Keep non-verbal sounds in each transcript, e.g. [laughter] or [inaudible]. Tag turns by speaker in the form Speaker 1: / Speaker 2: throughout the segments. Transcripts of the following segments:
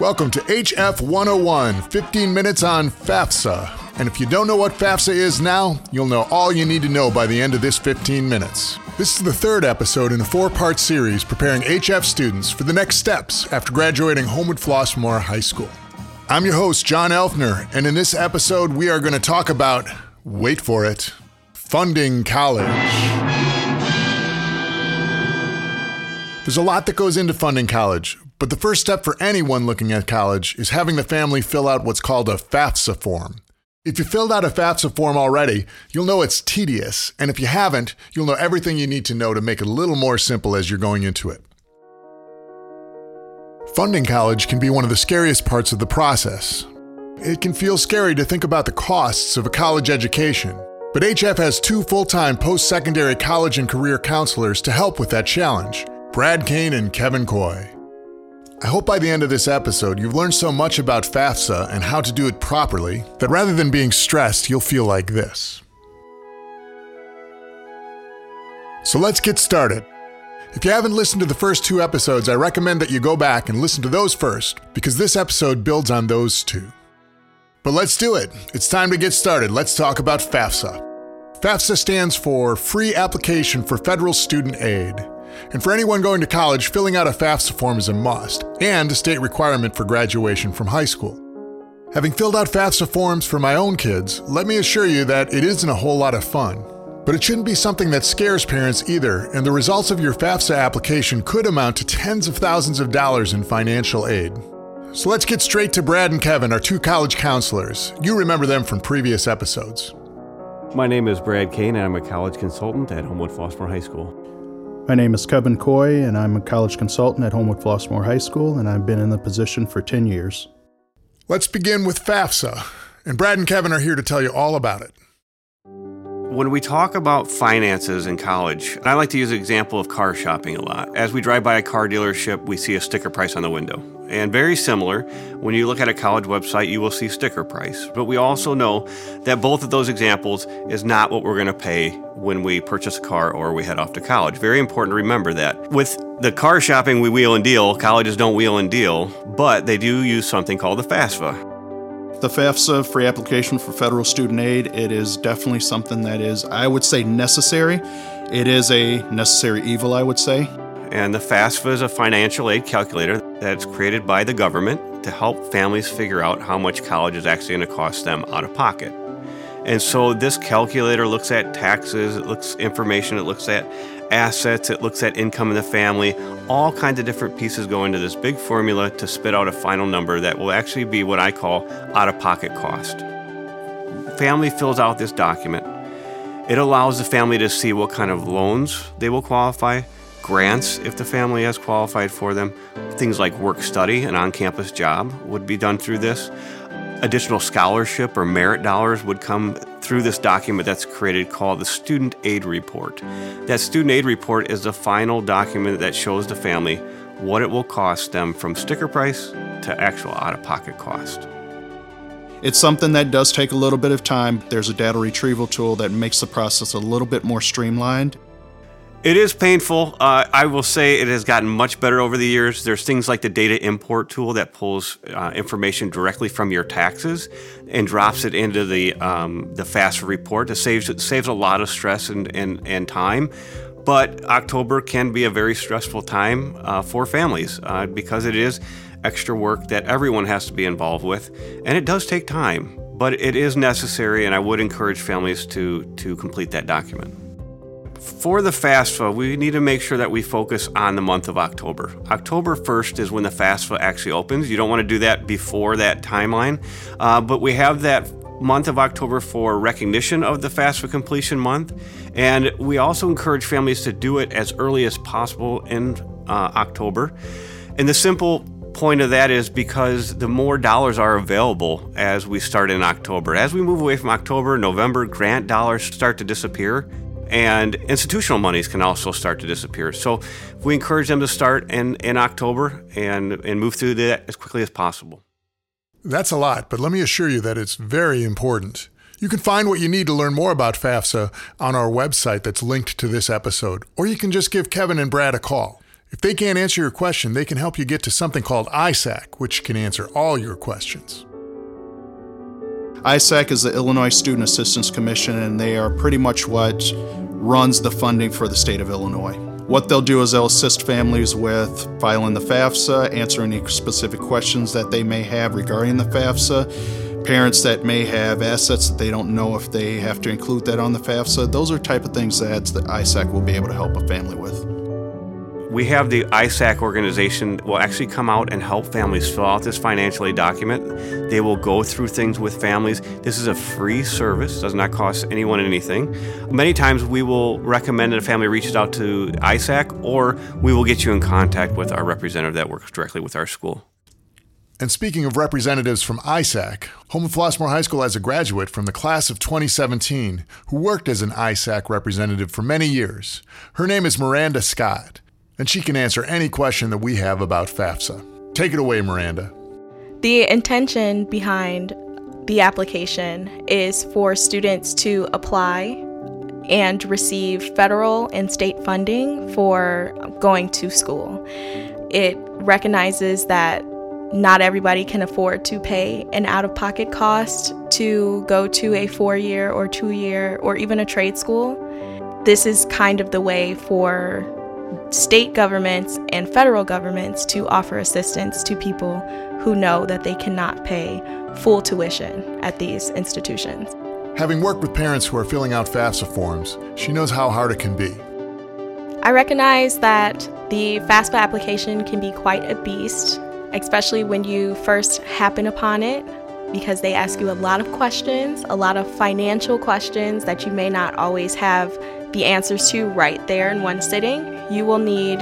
Speaker 1: Welcome to HF 101 15 minutes on FAFSA. And if you don't know what FAFSA is now, you'll know all you need to know by the end of this 15 minutes. This is the third episode in a four part series preparing HF students for the next steps after graduating Homewood Flossmoor High School. I'm your host, John Elfner, and in this episode, we are going to talk about wait for it funding college. There's a lot that goes into funding college, but the first step for anyone looking at college is having the family fill out what's called a FAFSA form. If you filled out a FAFSA form already, you'll know it's tedious, and if you haven't, you'll know everything you need to know to make it a little more simple as you're going into it. Funding college can be one of the scariest parts of the process. It can feel scary to think about the costs of a college education, but HF has two full time post secondary college and career counselors to help with that challenge Brad Kane and Kevin Coy. I hope by the end of this episode you've learned so much about FAFSA and how to do it properly that rather than being stressed, you'll feel like this. So let's get started. If you haven't listened to the first two episodes, I recommend that you go back and listen to those first, because this episode builds on those two. But let's do it. It's time to get started. Let's talk about FAFSA. FAFSA stands for Free Application for Federal Student Aid. And for anyone going to college, filling out a FAFSA form is a must and a state requirement for graduation from high school. Having filled out FAFSA forms for my own kids, let me assure you that it isn't a whole lot of fun. But it shouldn't be something that scares parents either, and the results of your FAFSA application could amount to tens of thousands of dollars in financial aid. So let's get straight to Brad and Kevin, our two college counselors. You remember them from previous episodes.
Speaker 2: My name is Brad Kane, and I'm a college consultant at Homewood Flossmoor High School.
Speaker 3: My name is Kevin Coy, and I'm a college consultant at Homewood Flossmoor High School, and I've been in the position for 10 years.
Speaker 1: Let's begin with FAFSA, and Brad and Kevin are here to tell you all about it.
Speaker 2: When we talk about finances in college, I like to use the example of car shopping a lot. As we drive by a car dealership, we see a sticker price on the window. And very similar, when you look at a college website, you will see sticker price. But we also know that both of those examples is not what we're going to pay when we purchase a car or we head off to college. Very important to remember that. With the car shopping, we wheel and deal. Colleges don't wheel and deal, but they do use something called the FAFSA.
Speaker 3: The FAFSA, free application for federal student aid, it is definitely something that is, I would say, necessary. It is a necessary evil, I would say.
Speaker 2: And the FAFSA is a financial aid calculator that's created by the government to help families figure out how much college is actually going to cost them out of pocket. And so this calculator looks at taxes, it looks information, it looks at assets, it looks at income in the family. All kinds of different pieces go into this big formula to spit out a final number that will actually be what I call out of pocket cost. Family fills out this document. It allows the family to see what kind of loans they will qualify, grants if the family has qualified for them, things like work study, an on campus job would be done through this additional scholarship or merit dollars would come through this document that's created called the Student Aid Report. That Student Aid Report is the final document that shows the family what it will cost them from sticker price to actual out of pocket cost.
Speaker 3: It's something that does take a little bit of time. There's a data retrieval tool that makes the process a little bit more streamlined.
Speaker 2: It is painful. Uh, I will say it has gotten much better over the years. There's things like the data import tool that pulls uh, information directly from your taxes and drops it into the um, the FAFSA report. It saves it saves a lot of stress and, and, and time. But October can be a very stressful time uh, for families uh, because it is extra work that everyone has to be involved with, and it does take time. But it is necessary, and I would encourage families to to complete that document. For the FAFSA, we need to make sure that we focus on the month of October. October 1st is when the FAFSA actually opens. You don't want to do that before that timeline, uh, but we have that month of October for recognition of the FAFSA completion month, and we also encourage families to do it as early as possible in uh, October. And the simple point of that is because the more dollars are available as we start in October. As we move away from October, November, grant dollars start to disappear and institutional monies can also start to disappear. So we encourage them to start in, in October and, and move through that as quickly as possible.
Speaker 1: That's a lot, but let me assure you that it's very important. You can find what you need to learn more about FAFSA on our website that's linked to this episode, or you can just give Kevin and Brad a call. If they can't answer your question, they can help you get to something called ISAC, which can answer all your questions.
Speaker 3: ISAC is the Illinois Student Assistance Commission, and they are pretty much what runs the funding for the state of Illinois. What they'll do is they'll assist families with filing the FAFSA, answering any specific questions that they may have regarding the FAFSA, parents that may have assets that they don't know if they have to include that on the FAFSA. Those are type of things that the ISAC will be able to help a family with.
Speaker 2: We have the ISAC organization will actually come out and help families fill out this financial aid document. They will go through things with families. This is a free service, does not cost anyone anything. Many times we will recommend that a family reaches out to ISAC or we will get you in contact with our representative that works directly with our school.
Speaker 1: And speaking of representatives from ISAC, Homewood Flossmoor High School has a graduate from the class of 2017 who worked as an ISAC representative for many years. Her name is Miranda Scott and she can answer any question that we have about FAFSA. Take it away, Miranda.
Speaker 4: The intention behind the application is for students to apply and receive federal and state funding for going to school. It recognizes that not everybody can afford to pay an out of pocket cost to go to a four year or two year or even a trade school. This is kind of the way for state governments and federal governments to offer assistance to people who know that they cannot pay full tuition at these institutions.
Speaker 1: Having worked with parents who are filling out FAFSA forms, she knows how hard it can be.
Speaker 4: I recognize that the FAFSA application can be quite a beast, especially when you first happen upon it, because they ask you a lot of questions, a lot of financial questions that you may not always have the answers to right there in one sitting. You will need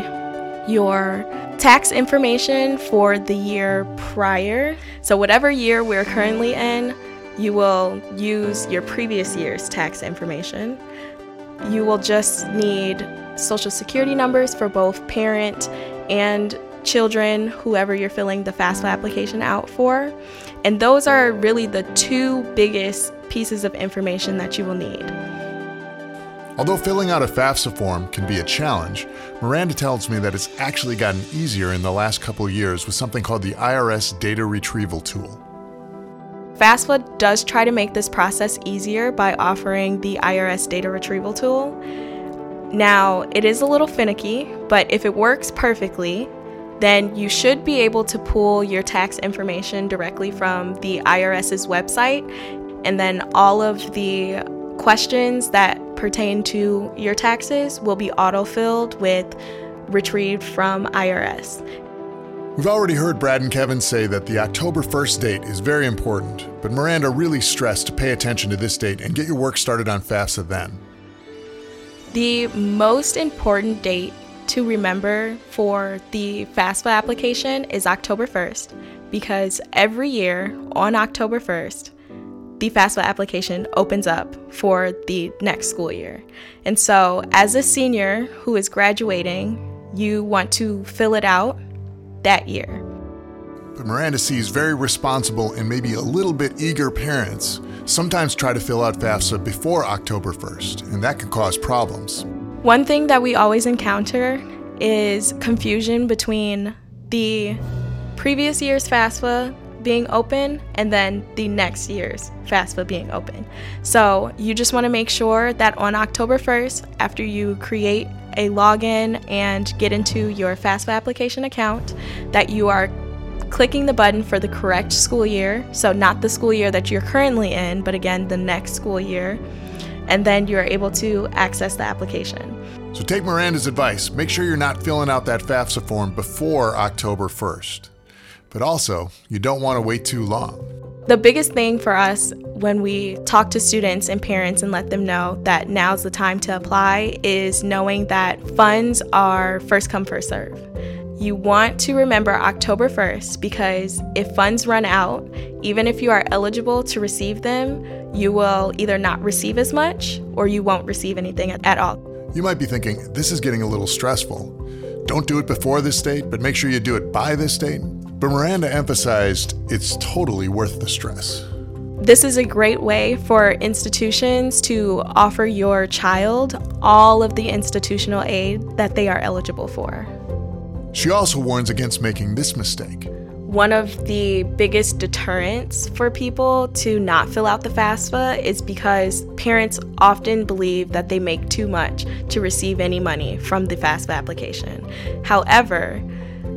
Speaker 4: your tax information for the year prior. So, whatever year we're currently in, you will use your previous year's tax information. You will just need social security numbers for both parent and children, whoever you're filling the FAFSA application out for. And those are really the two biggest pieces of information that you will need.
Speaker 1: Although filling out a FAFSA form can be a challenge, Miranda tells me that it's actually gotten easier in the last couple years with something called the IRS Data Retrieval Tool.
Speaker 4: FAFSA does try to make this process easier by offering the IRS Data Retrieval Tool. Now, it is a little finicky, but if it works perfectly, then you should be able to pull your tax information directly from the IRS's website, and then all of the questions that pertain to your taxes will be autofilled with retrieved from IRS.
Speaker 1: We've already heard Brad and Kevin say that the October 1st date is very important, but Miranda really stressed to pay attention to this date and get your work started on FAFSA then.
Speaker 4: The most important date to remember for the FAFSA application is October 1st because every year on October 1st, the FAFSA application opens up for the next school year. And so, as a senior who is graduating, you want to fill it out that year.
Speaker 1: But Miranda sees very responsible and maybe a little bit eager parents sometimes try to fill out FAFSA before October 1st, and that can cause problems.
Speaker 4: One thing that we always encounter is confusion between the previous year's FAFSA being open and then the next year's FAFSA being open. So you just want to make sure that on October 1st, after you create a login and get into your FAFSA application account, that you are clicking the button for the correct school year. So not the school year that you're currently in, but again, the next school year. And then you're able to access the application.
Speaker 1: So take Miranda's advice. Make sure you're not filling out that FAFSA form before October 1st. But also, you don't want to wait too long.
Speaker 4: The biggest thing for us when we talk to students and parents and let them know that now's the time to apply is knowing that funds are first come, first serve. You want to remember October 1st because if funds run out, even if you are eligible to receive them, you will either not receive as much or you won't receive anything at all.
Speaker 1: You might be thinking, this is getting a little stressful. Don't do it before this date, but make sure you do it by this date. But Miranda emphasized it's totally worth the stress.
Speaker 4: This is a great way for institutions to offer your child all of the institutional aid that they are eligible for.
Speaker 1: She also warns against making this mistake.
Speaker 4: One of the biggest deterrents for people to not fill out the FAFSA is because parents often believe that they make too much to receive any money from the FAFSA application. However,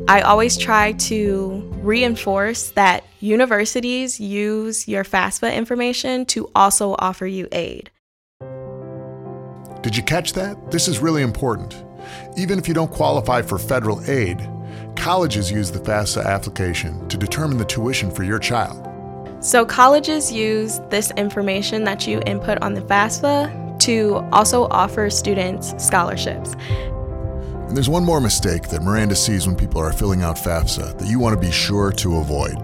Speaker 4: I always try to reinforce that universities use your FAFSA information to also offer you aid.
Speaker 1: Did you catch that? This is really important. Even if you don't qualify for federal aid, colleges use the FAFSA application to determine the tuition for your child.
Speaker 4: So, colleges use this information that you input on the FAFSA to also offer students scholarships.
Speaker 1: And there's one more mistake that Miranda sees when people are filling out FAFSA that you want to be sure to avoid.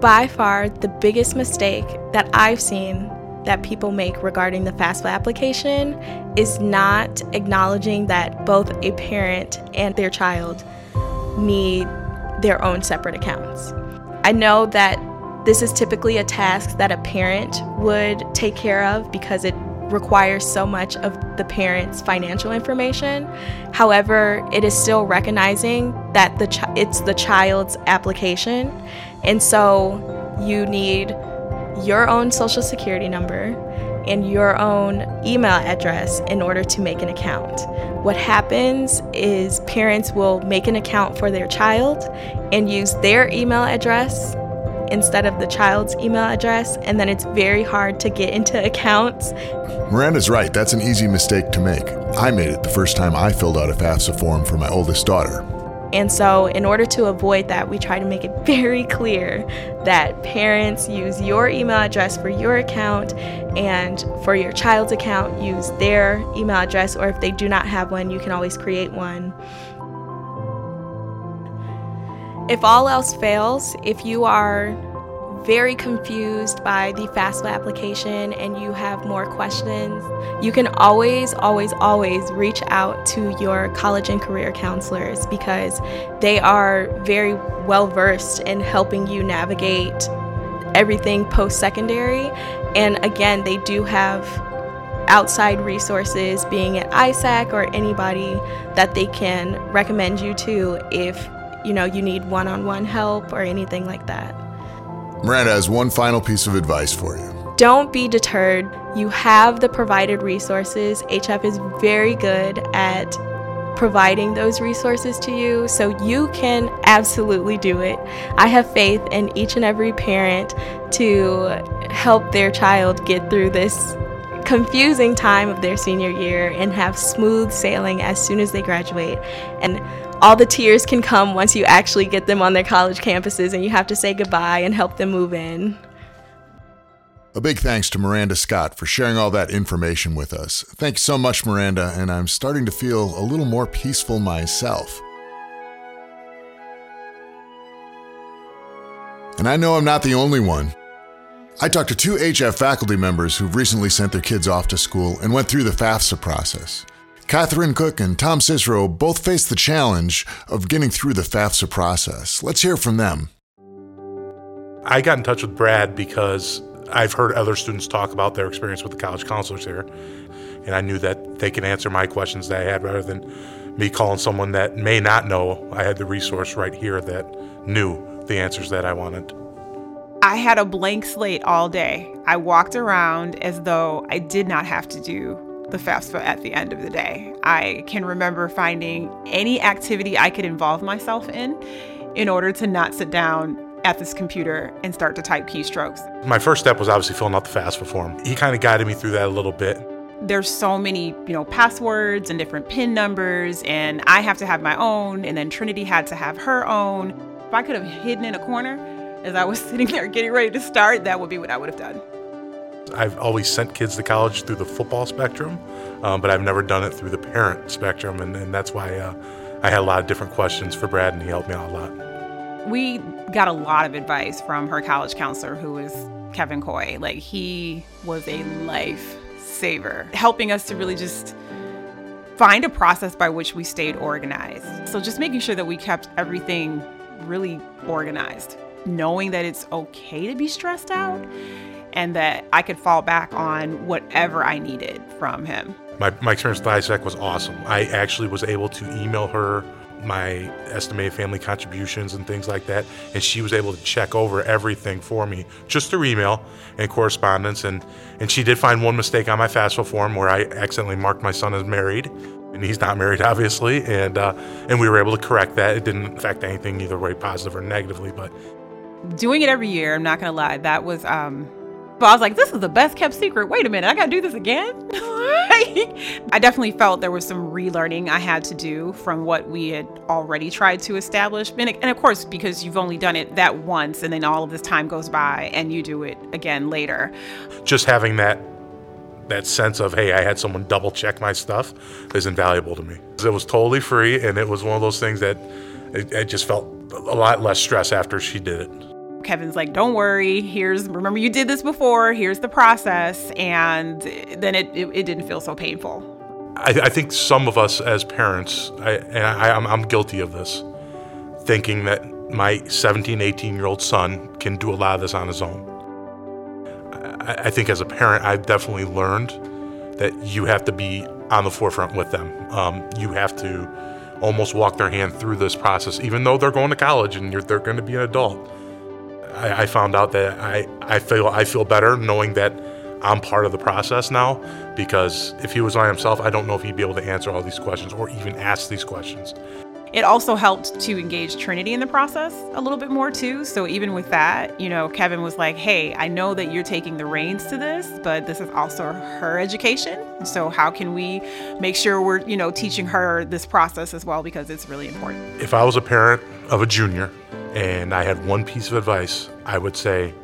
Speaker 4: By far, the biggest mistake that I've seen that people make regarding the FAFSA application is not acknowledging that both a parent and their child need their own separate accounts. I know that this is typically a task that a parent would take care of because it requires so much of the parent's financial information. However, it is still recognizing that the it's the child's application. And so you need your own social security number and your own email address in order to make an account. What happens is parents will make an account for their child and use their email address instead of the child's email address, and then it's very hard to get into [laughs] accounts.
Speaker 1: Miranda's right, that's an easy mistake to make. I made it the first time I filled out a FAFSA form for my oldest daughter.
Speaker 4: And so, in order to avoid that, we try to make it [laughs] very clear that parents use your email address for your account, and for your child's account, use their email address, or if they do not have one, you can always create one. If all else fails, if you are very confused by the FAFSA application and you have more questions, you can always, always, always reach out to your college and career counselors because they are very well versed in helping you navigate everything post secondary. And again, they do have outside resources, being at ISAC or anybody that they can recommend you to if you know you need one-on-one help or anything like that.
Speaker 1: Miranda has one final piece of advice for you.
Speaker 4: Don't be deterred. You have the provided resources. HF is very good at providing those resources to you, so you can absolutely do it. I have faith in each and every parent to help their child get through this confusing time of their senior year and have smooth sailing as soon as they graduate. And all the tears can come once you actually get them on their college campuses and you have to say goodbye and help them move in.
Speaker 1: A big thanks to Miranda Scott for sharing all that information with us. Thanks so much, Miranda, and I'm starting to feel a little more peaceful myself. And I know I'm not the only one. I talked to two HF faculty members who've recently sent their kids off to school and went through the FAFSA process. Catherine Cook and Tom Cicero both faced the challenge of getting through the FAFSA process. Let's hear from them.
Speaker 5: I got in touch with Brad because I've heard other students talk about their experience with the college counselors here, and I knew that they can answer my questions that I had rather than me calling someone that may not know. I had the resource right here that knew the answers that I wanted.
Speaker 6: I had a blank slate all day. I walked around as though I did not have to do the FAFSA at the end of the day. I can remember finding any activity I could involve myself in in order to not sit down at this computer and start to type keystrokes.
Speaker 5: My first step was obviously filling out the FAFSA form. He kind of guided me through that a little bit.
Speaker 6: There's so many, you know, passwords and different PIN numbers, and I have to have my own, and then Trinity had to have her own. If I could have hidden in a corner as I was [laughs] sitting there getting ready to start, that would be what I would have done.
Speaker 5: I've always sent kids to college through the football spectrum, um, but I've never done it through the parent spectrum, and, and that's why uh, I had a lot of different questions for Brad, and he helped me out a lot.
Speaker 6: We got a lot of advice from her college counselor, who was Kevin Coy. Like, he was a life saver, helping us to really just find a process by which we stayed organized. So, just making sure that we kept everything really organized, knowing that it's okay to be stressed out and that I could fall back on whatever I needed from him.
Speaker 5: My, my experience with ISAC was awesome. I actually was able to email her my estimated family contributions and things like that. And she was able to check over everything for me just through email and correspondence. And, and she did find one mistake on my FAFSA form where I accidentally marked my son as married. And he's not married, [laughs] obviously. And, uh, and we were able to correct that. It didn't affect anything either way, positive or negatively. But
Speaker 6: doing it every year, I'm not going to lie, that was um, but I was like, this is the best kept secret. Wait a minute, I gotta do this again? [laughs] I definitely felt there was some relearning I had to do from what we had already tried to establish. And, and of course, because you've only done it that once and then all of this time goes by and you do it again later.
Speaker 5: Just having that that sense of hey i had someone double check my stuff is invaluable to me it was totally free and it was one of those things that it, it just felt a lot less stress after she did it
Speaker 6: Kevin's like, don't worry. Here's, remember you did this before. Here's the process. And then it, it, it didn't feel so painful.
Speaker 5: I, I, think some of us as parents, I, and I, I'm, I'm guilty of this, thinking that my 17, 18 year old son can do a lot of this on his own. I, I think as a parent, I've definitely learned that you have to be on the forefront with them. Um, you have to almost walk their hand through this process, even though they're going to college and they're going to be an adult. I, I found out that I, I feel I feel better knowing that I'm part of the process now because if he was by himself, I don't know if he'd be able to answer all these questions or even ask these questions.
Speaker 6: It also helped to engage Trinity in the process a little bit more too. So even with that, you know, Kevin was like, "Hey, I know that you're taking the reins to this, but this is also her education. So how can we make sure we're, you know, teaching her this process as well because it's really important."
Speaker 5: If I was a parent of a junior and I had one piece of advice, I would say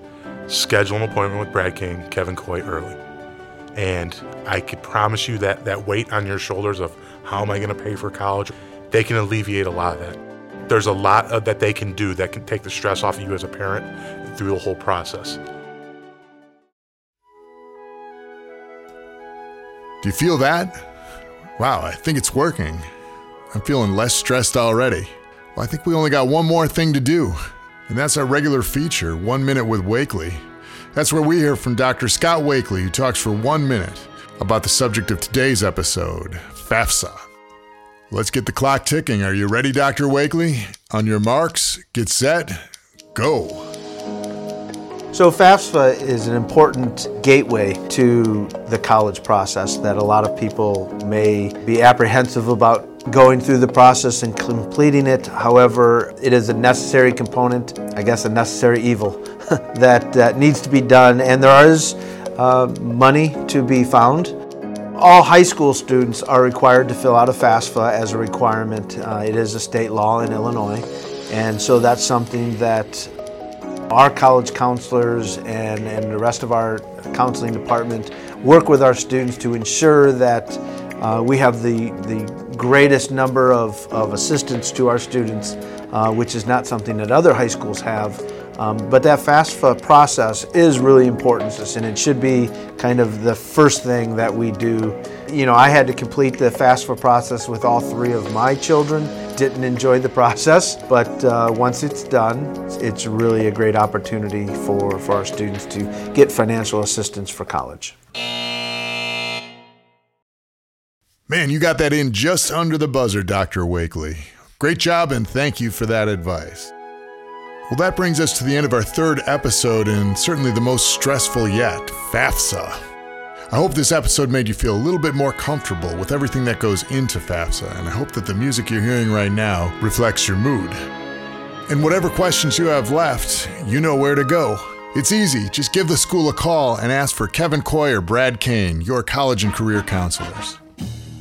Speaker 5: schedule an appointment with Brad King, Kevin Coy early. And I could promise you that that weight on your shoulders of how am I going to pay for college, they can alleviate a lot of that. There's a lot of, that they can do that can take the stress off of you as a parent through the whole process.
Speaker 1: Do you feel that? Wow, I think it's working. I'm feeling less stressed already. Well, I think we only got one more thing to do, and that's our regular feature, One Minute with Wakeley. That's where we hear from Dr. Scott Wakeley, who talks for one minute about the subject of today's episode, FAFSA. Let's get the clock ticking. Are you ready, Dr. Wakeley? On your marks, get set, go.
Speaker 7: So, FAFSA is an important gateway to the college process that a lot of people may be apprehensive about going through the process and completing it. However, it is a necessary component, I guess a necessary evil, [laughs] that, that needs to be done. And there is uh, money to be found. All high school students are required to fill out a FAFSA as a requirement. Uh, it is a state law in Illinois. And so that's something that our college counselors and, and the rest of our counseling department work with our students to ensure that uh, we have the, the greatest number of, of assistants to our students, uh, which is not something that other high schools have. Um, but that FAFSA process is really important to us, and it should be kind of the first thing that we do. You know, I had to complete the FAFSA process with all three of my children. Didn't enjoy the [laughs] process, but uh, once it's done, it's really a great opportunity for, for our students to get financial assistance for college.
Speaker 1: Man, you got that in just under the buzzer, Dr. Wakeley. Great job, and thank you for that advice. Well, that brings us to the end of our third episode, and certainly the most stressful yet FAFSA. I hope this episode made you feel a little bit more comfortable with everything that goes into FAFSA, and I hope that the music you're hearing right now reflects your mood. And whatever questions you have left, you know where to go. It's easy. Just give the school a call and ask for Kevin Coy or Brad Kane, your college and career counselors.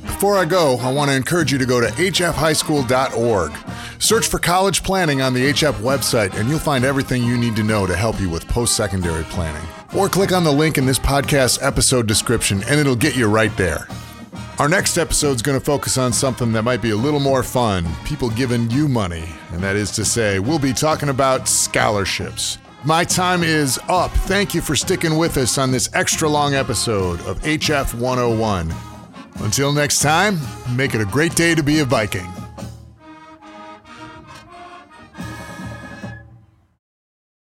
Speaker 1: Before I go, I want to encourage you to go to hfhighschool.org. Search for college planning on the HF website, and you'll find everything you need to know to help you with post secondary planning. Or click on the link in this podcast episode description, and it'll get you right there. Our next episode is going to focus on something that might be a little more fun people giving you money. And that is to say, we'll be talking about scholarships. My time is up. Thank you for sticking with us on this extra long episode of HF 101. Until next time, make it a great day to be a Viking.